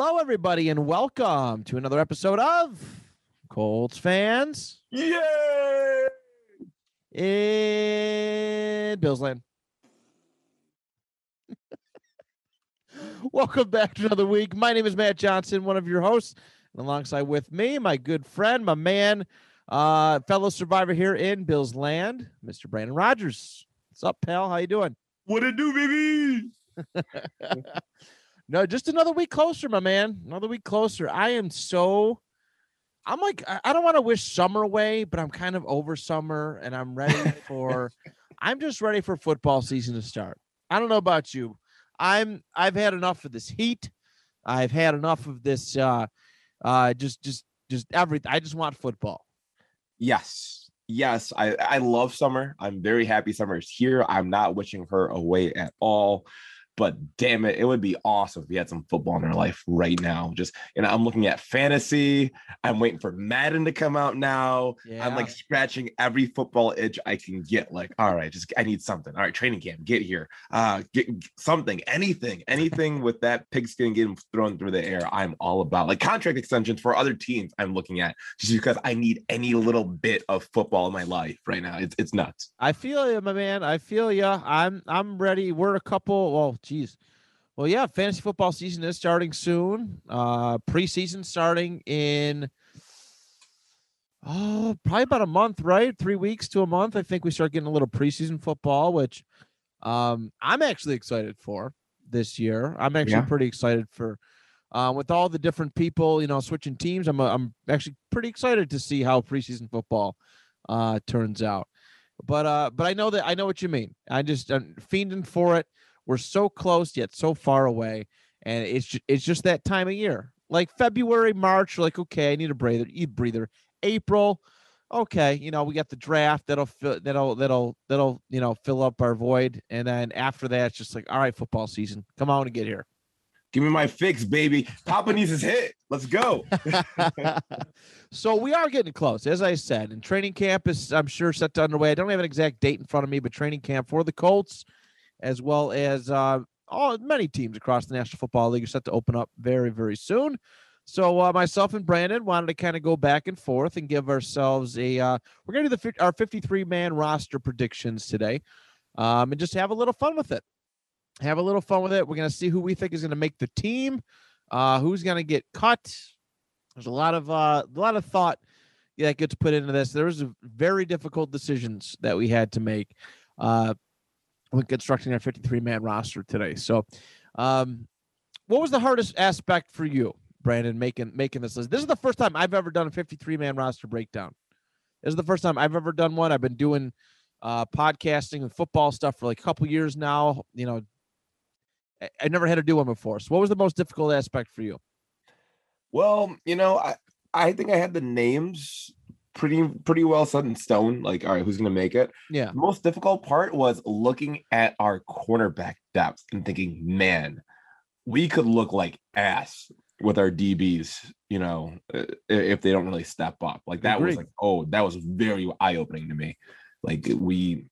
Hello, everybody, and welcome to another episode of Colts Fans Yay! in Bills Land. welcome back to another week. My name is Matt Johnson, one of your hosts, and alongside with me, my good friend, my man, uh, fellow survivor here in Bills Land, Mr. Brandon Rogers. What's up, pal? How you doing? What it do, baby? No, just another week closer, my man. Another week closer. I am so I'm like I don't want to wish summer away, but I'm kind of over summer and I'm ready for I'm just ready for football season to start. I don't know about you. I'm I've had enough of this heat. I've had enough of this uh uh just just just everything. I just want football. Yes. Yes. I, I love summer. I'm very happy summer is here. I'm not wishing her away at all. But damn it, it would be awesome if we had some football in our life right now. Just you know, I'm looking at fantasy. I'm waiting for Madden to come out now. I'm like scratching every football itch I can get. Like, all right, just I need something. All right, training camp, get here. Uh, get something, anything, anything with that pigskin getting thrown through the air. I'm all about like contract extensions for other teams. I'm looking at just because I need any little bit of football in my life right now. It's it's nuts. I feel you, my man. I feel you. I'm I'm ready. We're a couple. Well, geez. Well, yeah, fantasy football season is starting soon. Uh preseason starting in oh probably about a month, right? Three weeks to a month. I think we start getting a little preseason football, which um I'm actually excited for this year. I'm actually Yeah. pretty excited for uh, with all the different people, you know, switching teams. I'm I'm actually pretty excited to see how preseason football uh turns out. But uh but I know that I know what you mean. I just I'm fiending for it. We're so close yet so far away, and it's just, it's just that time of year. Like February, March, you're like okay, I need a breather, eat breather. April, okay, you know we got the draft that'll fill that'll that'll that'll you know fill up our void, and then after that, it's just like all right, football season, come on and get here. Give me my fix, baby. Papa needs his hit. Let's go. so we are getting close, as I said, and training camp is, I'm sure, set to underway. I don't have an exact date in front of me, but training camp for the Colts, as well as uh, all many teams across the National Football League, are set to open up very, very soon. So uh, myself and Brandon wanted to kind of go back and forth and give ourselves a. Uh, we're gonna do the our 53 man roster predictions today, um, and just have a little fun with it. Have a little fun with it. We're gonna see who we think is gonna make the team, uh, who's gonna get cut. There's a lot of uh, a lot of thought that gets put into this. There was very difficult decisions that we had to make when constructing our 53 man roster today. So, um, what was the hardest aspect for you, Brandon, making making this list? This is the first time I've ever done a 53 man roster breakdown. This is the first time I've ever done one. I've been doing uh, podcasting and football stuff for like a couple years now. You know, I, I never had to do one before. So, what was the most difficult aspect for you? Well, you know, I, I think I had the names pretty pretty well set in stone. Like, all right, who's gonna make it? Yeah. The most difficult part was looking at our cornerback depth and thinking, man, we could look like ass with our DBs, you know, uh, if they don't really step up. Like that was like, oh, that was very eye-opening to me. Like we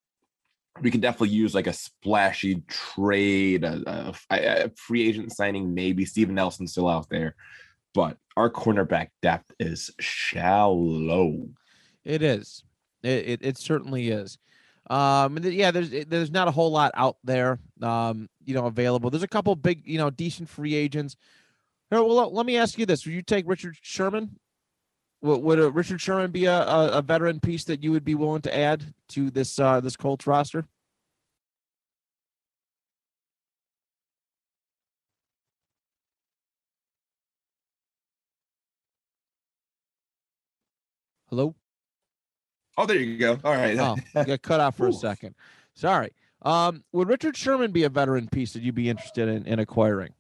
we could definitely use like a splashy trade, a, a- a free agent signing, maybe Steven Nelson's still out there, but our cornerback depth is shallow. It is. It it, it certainly is. Um, yeah, there's there's not a whole lot out there. Um, you know, available. There's a couple big, you know, decent free agents. Well, let me ask you this: Would you take Richard Sherman? Would, would a Richard Sherman be a, a, a, veteran piece that you would be willing to add to this uh, this Colts roster? Hello. Oh, there you go. All right. oh, got cut off for a second. Sorry. Um, would Richard Sherman be a veteran piece that you'd be interested in, in acquiring?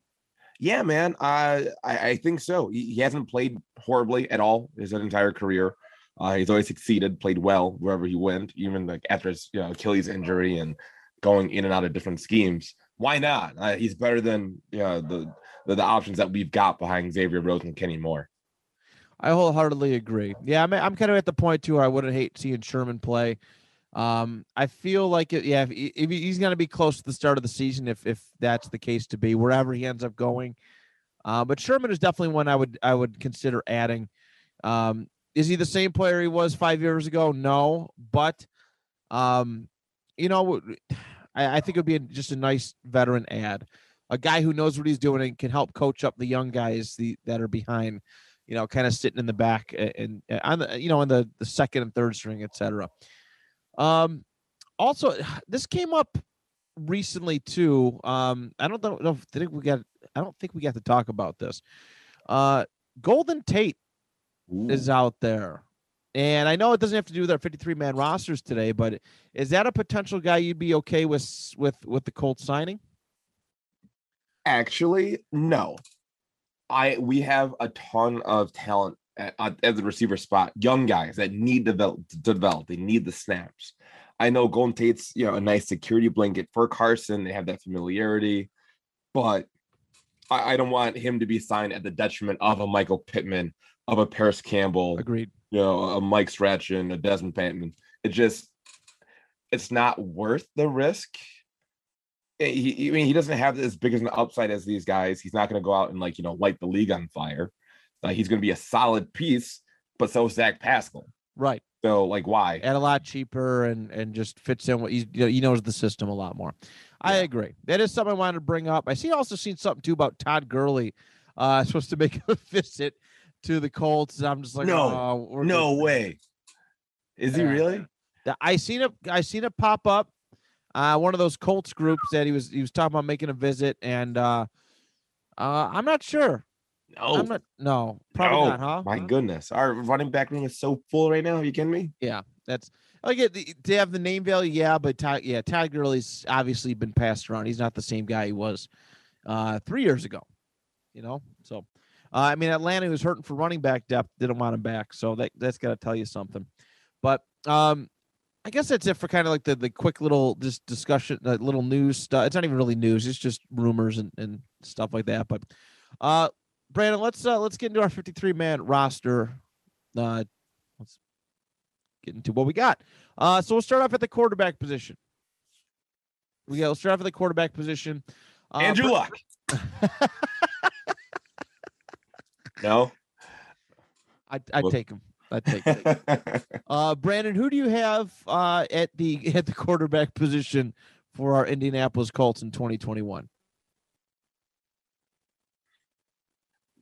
Yeah, man. Uh, I, I think so. He, he, hasn't played horribly at all his entire career. Uh, he's always succeeded, played well wherever he went, even like after his you know, Achilles injury and going in and out of different schemes. Why not? Uh, he's better than you know, the, the, the options that we've got behind Xavier Rhodes and Kenny Moore. I wholeheartedly agree. Yeah, I'm, I'm kind of at the point too where I wouldn't hate seeing Sherman play. Um, I feel like it. Yeah, if, if he's going to be close to the start of the season, if if that's the case to be, wherever he ends up going. Uh, but Sherman is definitely one I would I would consider adding. Um, is he the same player he was five years ago? No, but um, you know, I, I think it would be just a nice veteran ad, a guy who knows what he's doing and can help coach up the young guys the, that are behind you know, kind of sitting in the back and, and on the, you know, in the, the second and third string, etc. Um, also, this came up recently too. Um, I don't know if think we got. I don't think we got to talk about this. Uh, Golden Tate Ooh. is out there, and I know it doesn't have to do with our 53 man rosters today, but is that a potential guy you'd be okay with with with the Colts signing? Actually, no. I we have a ton of talent at, at the receiver spot, young guys that need to develop, to develop. They need the snaps. I know Golden Tate's you know a nice security blanket for Carson. They have that familiarity, but I, I don't want him to be signed at the detriment of a Michael Pittman, of a Parris Campbell. Agreed. You know, a Mike Strachan, a Dezmon Patmon. It just it's not worth the risk he, I mean, he doesn't have as big as an upside as these guys. He's not going to go out and like you know light the league on fire. Uh, he's going to be a solid piece, but so is Zach Pascal. Right. So like, why? And a lot cheaper and and just fits in what he's you know, he knows the system a lot more. Yeah. I agree. That is something I wanted to bring up. I see also seen something too about Todd Gurley, uh, supposed to make a visit to the Colts. I'm just like, no, oh, no way. Is he really? I seen it. I seen it pop up uh, one of those Colts groups that he was he was talking about making a visit, and uh, uh, I'm not sure. No, I'm not. No, probably no. not. Huh? My huh? goodness, our running back room is so full right now. Are you kidding me? Yeah, that's. I get the, to have the name value, yeah, but Ty, yeah, Ty Gurley's obviously been passed around. He's not the same guy he was uh, three years ago. You know, so uh, I mean, Atlanta was hurting for running back depth, didn't want him back, so that that's got to tell you something. But um, I guess that's it for kind of like the the quick little just discussion, little news stuff. It's not even really news; it's just rumors and, and stuff like that. But uh, Brandon, let's uh, let's get into our 53 man roster. Uh, let's get into what we got. Uh, so we'll start off at the quarterback position. We go. We'll start off at the quarterback position. Uh, Andrew Luck. no, I I take him. I take it. uh, Brandon, who do you have uh, at the at the quarterback position for our Indianapolis Colts in 2021?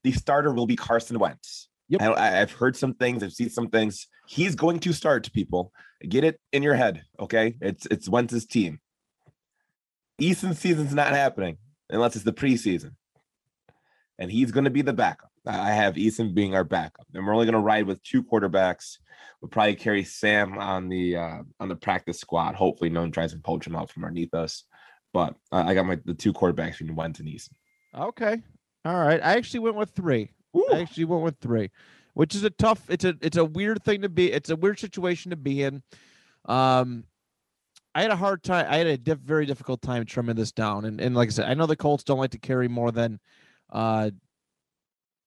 The starter will be Carson Wentz. Yep. I, have heard some things. I've seen some things. He's going to start. People, get it in your head. Okay, it's it's Wentz's team. Eason season's not happening unless it's the preseason, and he's going to be the backup. I have Eason being our backup, and we're only going to ride with two quarterbacks. We'll probably carry Sam on the uh, on the practice squad. Hopefully, no one tries to poach him out from underneath us. But uh, I got my the two quarterbacks between Wentz and Eason. Okay, all right. I actually went with three. Ooh. I actually went with three, which is a tough. It's a it's a weird thing to be. It's a weird situation to be in. Um, I had a hard time. I had a diff, very difficult time trimming this down. And and like I said, I know the Colts don't like to carry more than uh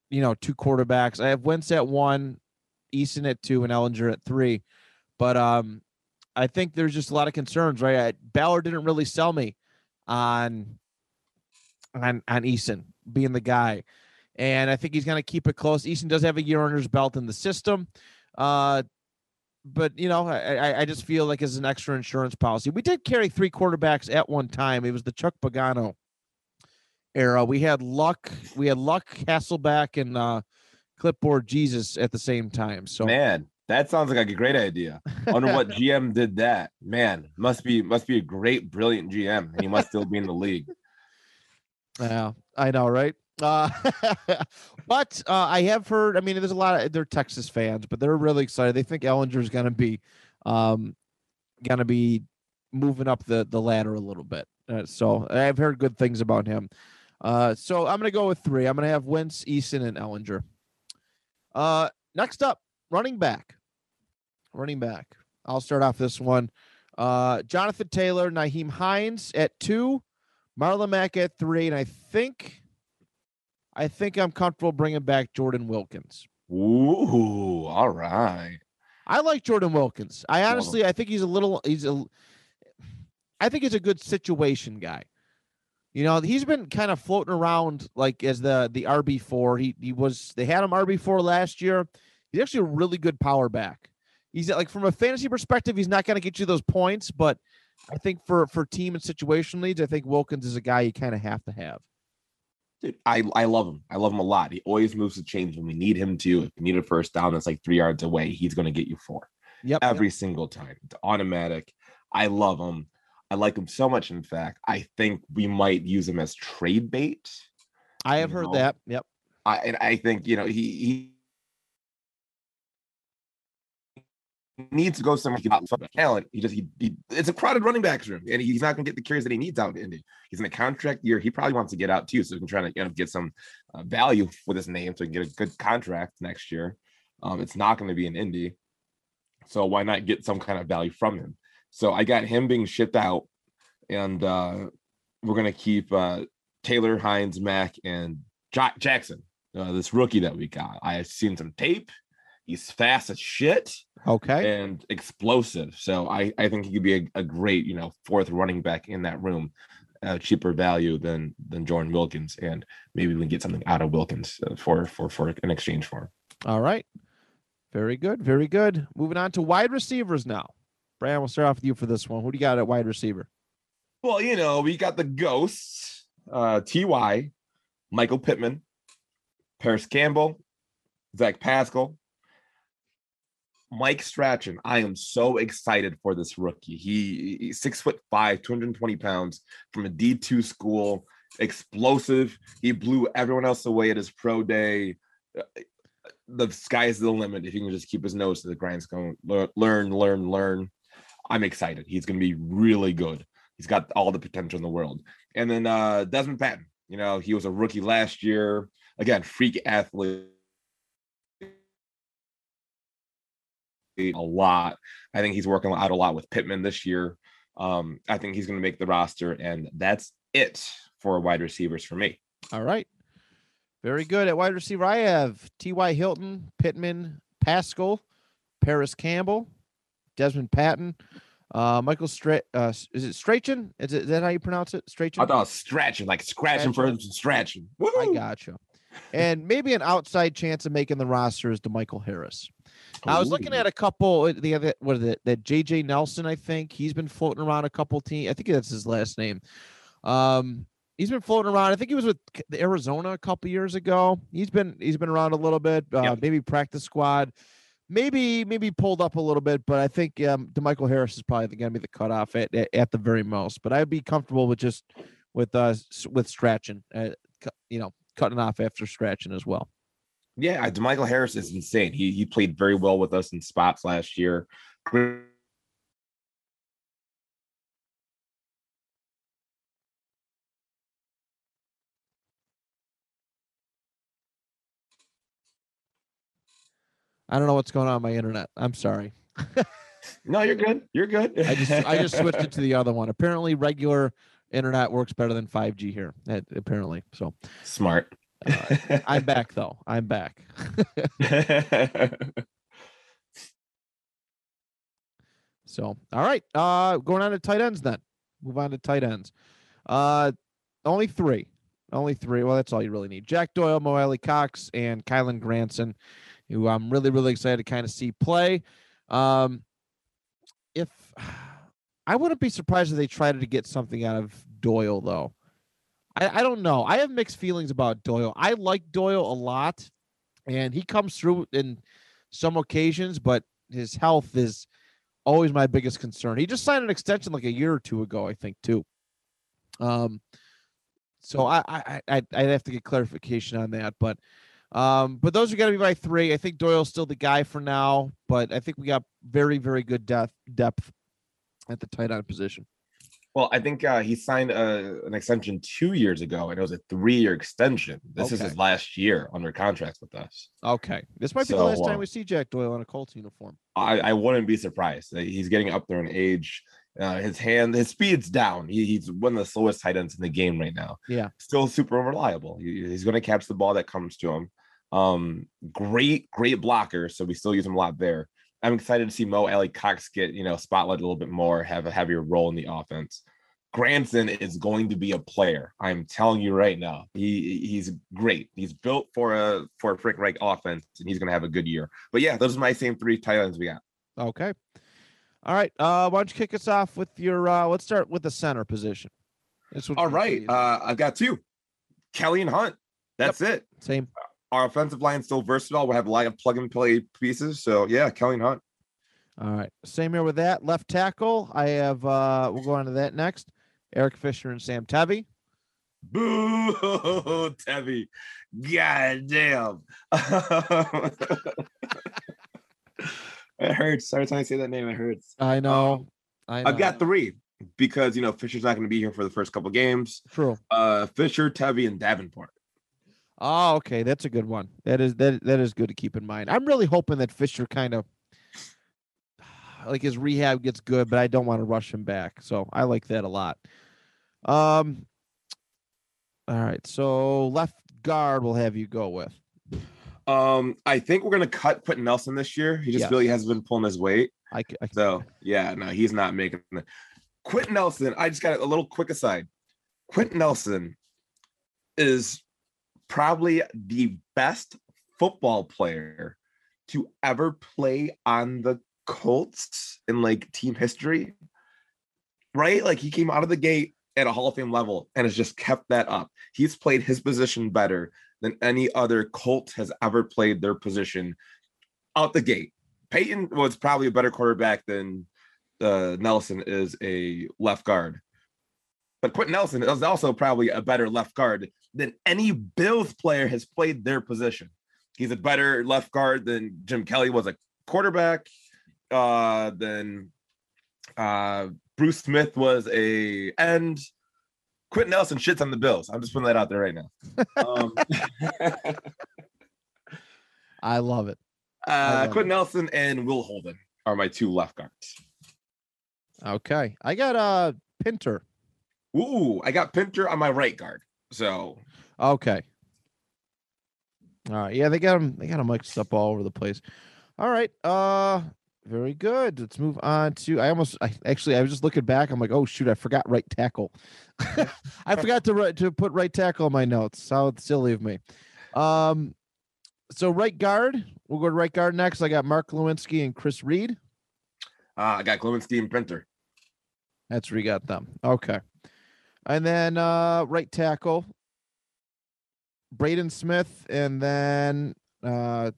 you know, two quarterbacks. I have Wentz at one, Eason at two, and Ehlinger at three. But um, I think there's just a lot of concerns, right? I, Ballard didn't really sell me on on on Eason being the guy, and I think he's going to keep it close. Eason does have a year under his belt in the system, uh, but you know, I I just feel like as an extra insurance policy, we did carry three quarterbacks at one time. It was the Chuck Pagano era. We had Luck, we had Luck, Hasselbeck, and uh, Clipboard Jesus at the same time. So Man, that sounds like a great idea. I wonder what GM did that. Man, must be must be a great, brilliant GM, and he must still be in the league. Yeah, I know, right? Uh, but uh, I have heard. I mean, there's a lot of they're Texas fans, but they're really excited. They think Ehlinger's going to be, um, going to be moving up the the ladder a little bit. Uh, so I've heard good things about him. Uh, so I'm going to go with three. I'm going to have Wentz, Eason, and Ehlinger. Uh, next up, running back. Running back. I'll start off this one. Uh, Jonathan Taylor, Nyheim Hines at two, Marlon Mack at three, and I think, I think I'm comfortable bringing back Jordan Wilkins. Ooh, all right. I like Jordan Wilkins. I honestly, I think he's a little, he's a, I think he's a good situation guy. You know, he's been kind of floating around like as the the RB four. He he was they had him RB four last year. He's actually a really good power back. He's like from a fantasy perspective, he's not going to get you those points, but I think for for team and situation leads, I think Wilkins is a guy you kind of have to have. Dude, I, I love him. I love him a lot. He always moves the chains when we need him to. If we need a first down that's like three yards away, he's going to get you four Yep. every single time. It's automatic. I love him. I like him so much. In fact, I think we might use him as trade bait. I have heard know, that. Yep. I and I think you know he he needs to go somewhere. He got talent. He just he, he it's a crowded running backs room, and he's not going to get the carries that he needs out in Indy. He's in a contract year. He probably wants to get out too, so he can try to you know, get some uh, value with his name, so he can get a good contract next year. Um, it's not going to be in Indy, so why not get some kind of value from him? So I got him being shipped out, and uh, we're going to keep uh, Taylor, Hines, Mack, and Ja- Jackson, uh, this rookie that we got. I have seen some tape. He's fast as shit Okay. and explosive. So I, I think he could be a, a great, you know, fourth running back in that room, uh, cheaper value than than Jordan Wilkins, and maybe we can get something out of Wilkins uh, for for for an exchange for him. All right. Very good. Very good. Moving on to wide receivers now. Brian, we'll start off with you for this one. Who do you got at wide receiver? Well, you know, we got the ghosts, uh, Ty, Michael Pittman, Parris Campbell, Zach Pascal, Mike Strachan. I am so excited for this rookie. He he's six foot five, 220 pounds from a D2 school, explosive. He blew everyone else away at his pro day. Uh, The sky's the limit if he can just keep his nose to the grindstone. Learn, learn, learn, learn. I'm excited. He's going to be really good. He's got all the potential in the world. And then uh Dezmon Patmon, you know, he was a rookie last year. Again, freak athlete. A lot. I think he's working out a lot with Pittman this year. Um, I think he's going to make the roster, and that's it for wide receivers for me. All right. Very good. At wide receiver, I have T.Y. Hilton, Pittman, Pascal, Parris Campbell, Dezmon Patmon, uh, Michael Stra- uh, is it Strachan? Is, it, is that how you pronounce it? Strachan? I thought it was stretching, like scratching for stretching. I Woo! gotcha. And maybe an outside chance of making the roster is to Michael Harris. I was looking at a couple. uh, The other, what is it? That JJ Nelson, I think he's been floating around a couple teams. I think that's his last name. Um, he's been floating around. I think he was with Arizona a couple years ago. He's been he's been around a little bit. Uh, Yep. Maybe practice squad. Maybe maybe pulled up a little bit, but I think um, DeMichael Harris is probably going to be the cutoff at, at at the very most. But I'd be comfortable with just with uh with Strachan, uh, you know, cutting off after Strachan as well. Yeah, Demichael Harris is insane. He he played very well with us in spots last year. Great I don't know what's going on with my internet. I'm sorry. No, you're good. You're good. I just I just switched it to the other one. Apparently, regular internet works better than 5G here. uh, Apparently, so smart. Uh, I'm back though. I'm back. So, all right. Uh, going on to tight ends then. Move on to tight ends. Uh, only three. Only three. Well, that's all you really need. Jack Doyle, Mo Alie-Cox, and Kylen Granson, who I'm really, really excited to kind of see play. Um, if I wouldn't be surprised if they tried to get something out of Doyle, though. I, I don't know. I have mixed feelings about Doyle. I like Doyle a lot, and he comes through in some occasions, but his health is always my biggest concern. He just signed an extension like a year or two ago, I think, too. Um, so I I I I'd have to get clarification on that, but um, but those are going to be my three. I think Doyle's still the guy for now, but I think we got very very good depth depth at the tight end position. Well, I think uh, he signed a, an extension two years ago, and it was a three-year extension. This is his last year under contract with us. Okay, this might be the last time uh, we see Jack Doyle in a Colts uniform. I, I wouldn't be surprised. Uh, He's getting up there in age. Uh, his hand, his speed's down. He, he's one of the slowest tight ends in the game right now. Yeah. Still super reliable. He- he's going to catch the ball that comes to him. Um, great, great blocker. So we still use him a lot there. I'm excited to see Mo Alie-Cox get, you know, spotlight a little bit more, have a heavier role in the offense. Granson is going to be a player. I'm telling you right now. He he's great. He's built for a for a Frank Reich offense, and he's gonna have a good year. But yeah, those are my same three tight ends we got. Okay. All right. Uh, why don't you kick us off with your? Uh, let's start with the center position. All right. Uh, I've got two. Kelly and Hunt. That's it. Same. Our offensive line is still versatile. We have a lot of plug and play pieces. So yeah, Kelly Hunt. All right. Same here with that. Left tackle. I have. uh We'll go on to that next. Eric Fisher and Sam Tevi. Boo, Tevi. God damn. it hurts. Every time I say that name, it hurts. I know. I know. I've got three because you know Fisher's not going to be here for the first couple games. True. Uh, Fisher, Tevi, and Davenport. Oh, okay. That's a good one. That is that that is good to keep in mind. I'm really hoping that Fisher kind of like his rehab gets good, but I don't want to rush him back. So I like that a lot. Um all right. So left guard we'll have you go with. Um, I think we're gonna cut Quenton Nelson this year. He just really hasn't been pulling his weight. I, I So yeah, no, he's not making the Quenton Nelson. I just got a little quick aside. Quenton Nelson is probably the best football player to ever play on the Colts in like team history. Right? Like he came out of the gate at a Hall of Fame level and has just kept that up. He's played his position better than any other Colt has ever played their position out the gate. Peyton was probably a better quarterback than uh, Nelson is a left guard. But Quenton Nelson is also probably a better left guard than any Bills player has played their position. He's a better left guard than Jim Kelly was a quarterback, uh, than uh, Bruce Smith was a end. Quenton Nelson shits on the Bills. I'm just putting that out there right now. Um, I love it. uh, love Quenton Nelson and Will Holden are my two left guards. Okay. I got uh Pinter. Ooh, I got Pinter on my right guard. So Okay. All right. Yeah, they got them. They got them mixed up all over the place. All right. Uh, very good. Let's move on to. I almost. I actually. I was just looking back. I'm like, oh shoot, I forgot right tackle. I forgot to write to put right tackle in my notes. How silly of me. Um, so right guard. We'll go to right guard next. I got Mark Glowinski and Chris Reed. uh, I got Clemency and Pinter. That's where you got them. Okay. And then uh right tackle. Braden Smith and then uh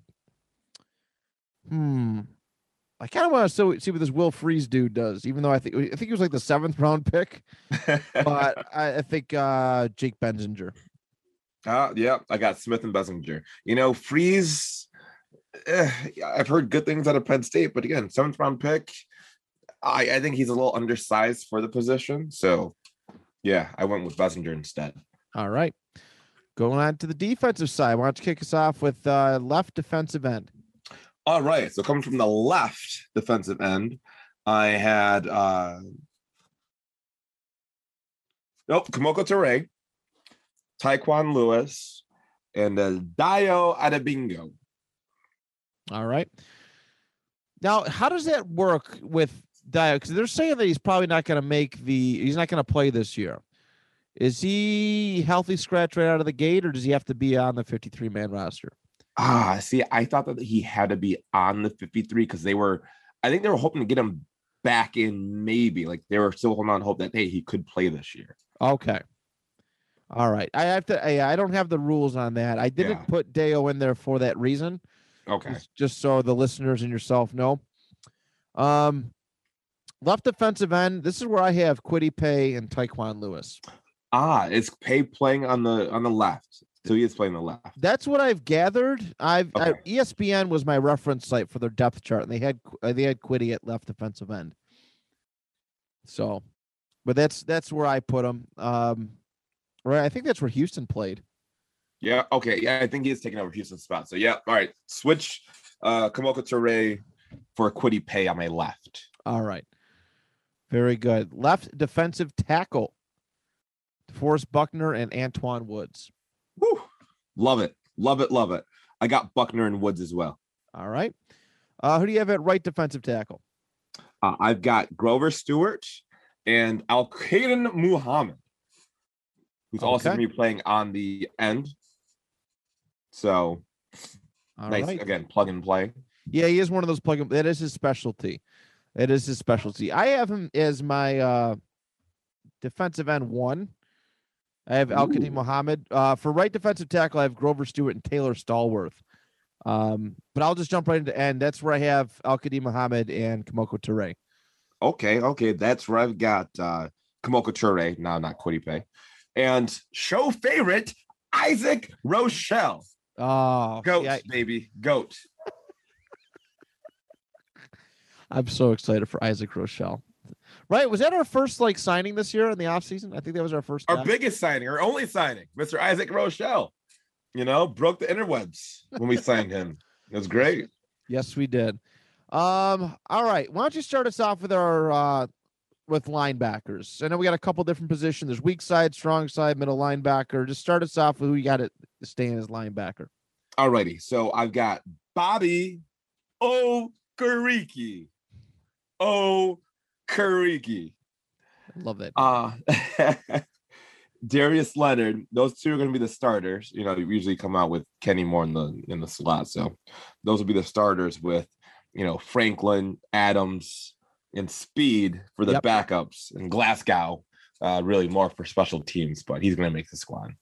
hmm. I kind of want to see what this Will Fries dude does, even though I think I think he was like the seventh round pick, but I, I think uh Jake Benzinger. Uh, yeah, I got Smith and Benzinger. You know, Fries. eh, I've heard good things out of Penn State, but again, seventh round pick. I, I think he's a little undersized for the position. So, yeah, I went with Benzinger instead. All right. Going on to the defensive side. Why don't you kick us off with uh left defensive end? All right. So coming from the left defensive end, I had uh nope, Kemoko Turay, Tyquan Lewis, and uh, Dayo Odeyingbo. All right. Now, how does that work with Dayo? Because they're saying that he's probably not going to make the. He's not going to play this year. Is he healthy scratch right out of the gate, or does he have to be on the 53 man roster? Ah, see, I thought that he had to be on the 53 because they were, I think they were hoping to get him back in maybe. Like they were still holding on hope that hey, he could play this year. Okay. All right. I have to. I, I don't have the rules on that. I didn't Yeah. put Dayo in there for that reason. Okay. just, just so the listeners and yourself know. Um, left defensive end. This is where I have Kwity Paye and Tyquan Lewis. Ah, it's Paye playing on the on the left. So he is playing the left. That's what I've gathered. I've I, ESPN was my reference site for their depth chart, and they had uh, they had Kwity at left defensive end. So, but that's that's where I put him. Um, right. I think that's where Houston played. Yeah. Okay. Yeah, I think he is taking over Houston's spot. So yeah. All right. Switch uh Kemoko Turay for Kwity Paye on my left. All right. Very good. Left defensive tackle. Forrest Buckner and Antwaun Woods. Woo. Love it. Love it. Love it. I got Buckner and Woods as well. All right. Uh, who do you have at right defensive tackle? Uh, I've got Grover Stewart and Al-Quadin Muhammad, who's also going to be playing on the end. So All nice right. again, plug and play. Yeah, he is one of those plug and that is his specialty. It is his specialty. I have him as my uh defensive end one. I have Al Ooh. Muhammad. Uh for right defensive tackle, I have Grover Stewart and Taylor Stallworth. Um, but I'll just jump right into end. That's where I have Al Muhammad and Kemoko Turay. Okay, okay, that's where I've got uh Kemoko Turay, no, not Kwity Paye, and show favorite Isaac Rochell. Oh, Goat, yeah, baby, goat. I'm so excited for Isaac Rochell. Right? Was that our first like signing this year in the offseason? I think that was our first. Our biggest signing, our only signing, Mr. Isaac Rochell. You know, broke the interwebs when we signed him. It was great. Yes, we did. Um, all right. Why don't you start us off with our uh with linebackers? I know we got a couple different positions. There's weak side, strong side, middle linebacker. Just start us off with who you got it staying as linebacker. Alrighty, so I've got Bobby Okereke. Okereke. I love that. Uh Darius Leonard, those two are going to be the starters. You know, you usually come out with Kenny Moore in the in the slot, so those will be the starters with you know Franklin, Adams, and Speed for the Yep. backups, and Glasgow uh, really more for special teams, but he's going to make the squad.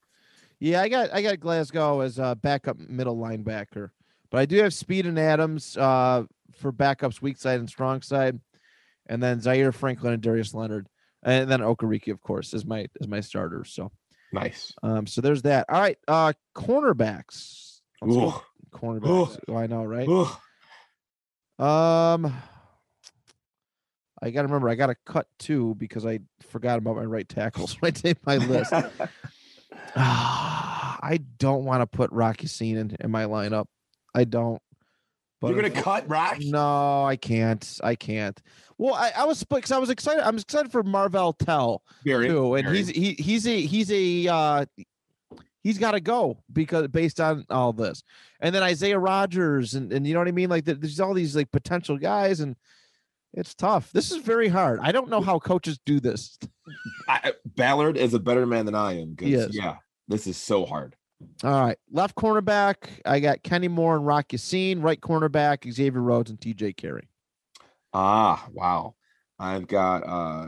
yeah, I got I got Glasgow as a backup middle linebacker, but I do have Speed and Adams uh for backups, weak side and strong side, and then Zaire Franklin and Darius Leonard, and then Okereke, of course, is my is my starter. So Nice. um, so there's that. All right, uh, cornerbacks. Cornerbacks. Oh, I know, right? Ooh. Um, I got to remember, I got to cut two because I forgot about my right tackles So I take my list. Ah, I don't want to put Rock Ya-Sin in, in my lineup. I don't. But You're going to unfo- cut Rock? No, I can't. I can't. Well, I, I was because I was excited. I'm excited for Marvell Tell Very, too, and very. he's he he's a he's a uh, he's got to go because based on all this, and then Isaiah Rogers, and and you know what I mean. Like there- there's all these like potential guys, and it's tough. This is very hard. I don't know how coaches do this. I, Ballard is a better man than I am. is. Yeah, this is so hard. All right, left cornerback, I got Kenny Moore and Rock Ya-Sin. Right cornerback, Xavier Rhodes and T.J. Carrie. Ah, wow. I've got uh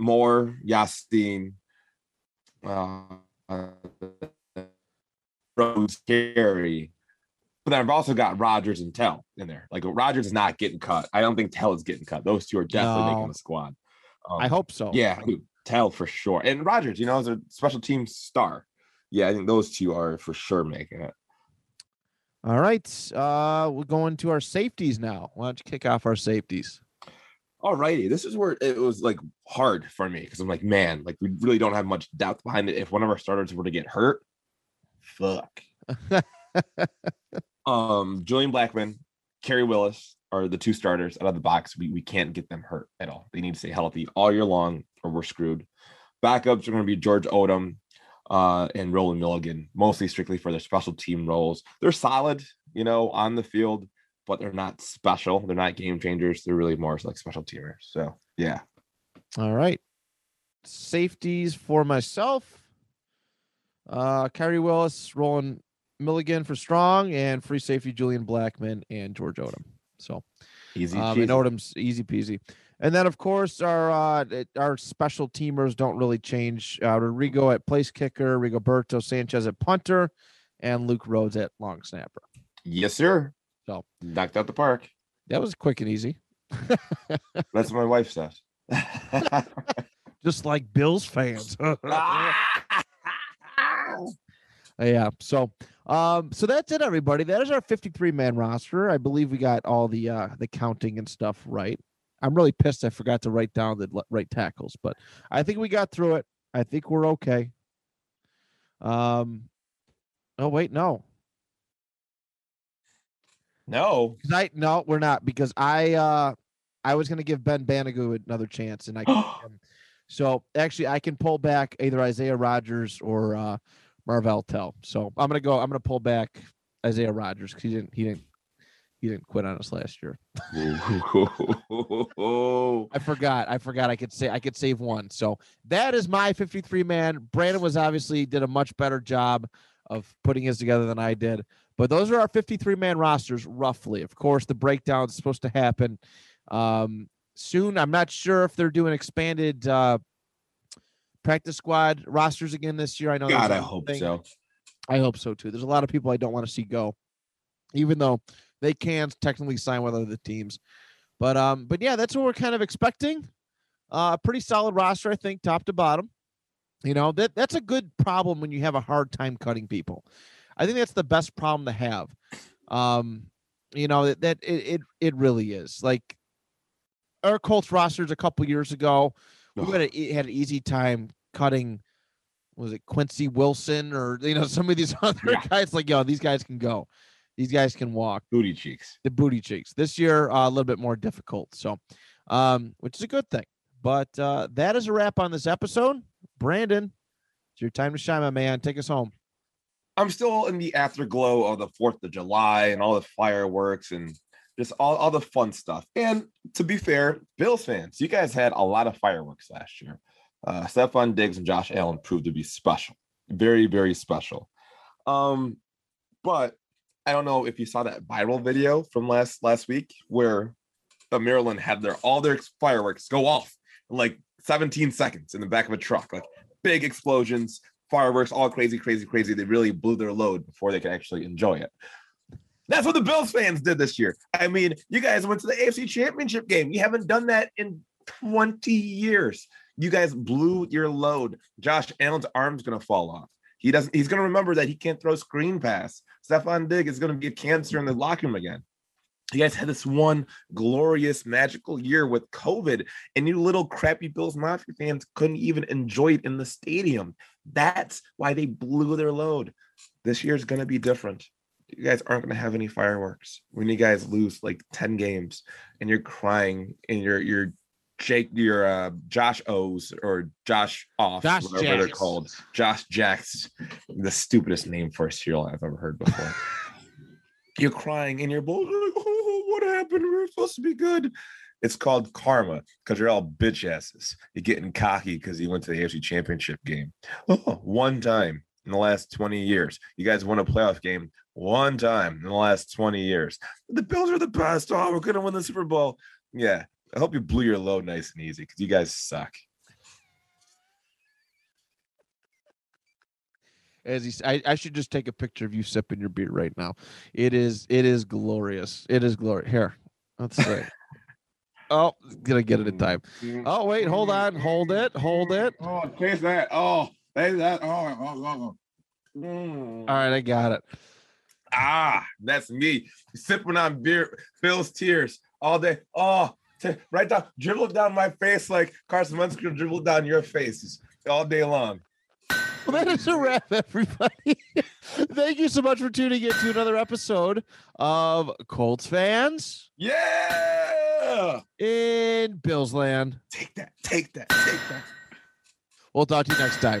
Moore, Ya-Sin, uh, Rose, Carrie. But then I've also got Rogers and Tell in there. Like Rogers is not getting cut. I don't think Tell is getting cut. Those two are definitely No. making the squad. Um, I hope so. Yeah, Tell for sure. And Rogers, you know, is a special team star. Yeah, I think those two are for sure making it. All right. Uh, we're going to our safeties now. Why don't you kick off our safeties? All righty. This is where it was like hard for me because I'm like, man, like we really don't have much depth behind it. If one of our starters were to get hurt, fuck. um, Julian Blackmon, Khari Willis are the two starters out of the box. We we can't get them hurt at all. They need to stay healthy all year long, or we're screwed. Backups are going to be George Odom uh, and Rolan Milligan, mostly strictly for their special team roles. They're solid, you know, on the field, but they're not special. They're not game changers. They're really more like special teamers. So yeah. All right. Safeties for myself. Uh, Khari Willis, Roland Milligan for strong, and free safety Julian Blackmon and George Odom. So Easy. um, and. Odom's easy peasy. And then, of course, our uh, our special teamers don't really change. Uh, Rodrigo at place kicker, Rigoberto Sanchez at punter, and Luke Rhodes at long snapper. Yes, sir. So. knocked out the park. That was quick and easy, That's what my wife says. just like Bills fans. yeah. So, um, so that's it, everybody. That is our 53 man roster. I believe we got all the uh the counting and stuff right. I'm really pissed I forgot to write down the right tackles, but I think we got through it. I think we're okay. Um. Oh wait, no. no. I no, we're not because I uh I was gonna give Ben Banogu another chance and I so actually I can pull back either Isaiah Rogers or uh Marvell Tell. So I'm gonna go I'm gonna pull back Isaiah Rogers because he didn't he didn't he didn't quit on us last year. I forgot. I forgot I could say I could save one. So that is my 53 man. Brandon was obviously did a much better job of putting his together than I did. But those are our 53 man rosters roughly. Of course, the breakdown is supposed to happen um, soon. I'm not sure if they're doing expanded uh, practice squad rosters again this year. I know. God, I hope thing- so. I hope so too. There's a lot of people I don't want to see go, even though they can technically sign with other teams. But um, but yeah, that's what we're kind of expecting. Uh, pretty solid roster, I think, top to bottom. You know that that's a good problem when you have a hard time cutting people. I think that's the best problem to have. Um, you know that that it it, it really is. Like our Colts rosters a couple years ago, we had a, had an easy time cutting was it Quincy Wilson or you know some of these other Yeah. guys like yo these guys can go these guys can walk Booty cheeks. the booty cheeks this year uh, a little bit more difficult so um which is a good thing but uh that is a wrap on this episode Brandon it's your time to shine my man take us home I'm still in the afterglow of the Fourth of July and all the fireworks and just all, all the fun stuff. And to be fair, Bills fans, you guys had a lot of fireworks last year. Uh, Stefon Diggs and Josh Allen proved to be special, very, very special. Um, but I don't know if you saw that viral video from last last week where the Maryland had their all their fireworks go off in like 17 seconds in the back of a truck, like big explosions, fireworks, all crazy, crazy, crazy. They really blew their load before they could actually enjoy it. That's what the Bills fans did this year. I mean, you guys went to the AFC Championship game. You haven't done that in 20 years. You guys blew your load. Josh Allen's arm's gonna fall off. He doesn't. He's gonna remember that he can't throw screen pass. Stefon Diggs is gonna get cancer in the locker room again. You guys had this one glorious, magical year with COVID, and you little crappy Bills Mafia fans couldn't even enjoy it in the stadium. That's why they blew their load. This year is gonna be different. You guys aren't gonna have any fireworks when you guys lose like 10 games and you're crying and you're you're Jake, your uh, Josh O's or Josh Off, Josh whatever they're called. Josh Jacks, the stupidest name for a cereal I've ever heard before. you're crying and you're both like, oh, what happened? We were supposed to be good. It's called karma because you're all bitch asses. You're getting cocky because you went to the AFC Championship game. Oh, one time in the last 20 years. You guys won a playoff game one time in the last 20 years. The Bills are the best. Oh, we're going to win the Super Bowl. Yeah. I hope you blew your load nice and easy because you guys suck. as he s- I, I should just take a picture of you sipping your beer right now it is it is glorious it is glorious here let's see oh gonna get it in time oh wait hold on hold it hold it Oh, taste that. Oh, taste that. Oh, oh, oh. Mm. all right i got it Ah, that's me sipping on beer, Bill's tears all day. Oh, t- right down, dribble down my face like Carson Wentz could dribble down your faces all day long. well that is a wrap everybody thank you so much for tuning in to another episode of colts fans Yeah, in bills land take that, take that, take that. we'll talk to you next time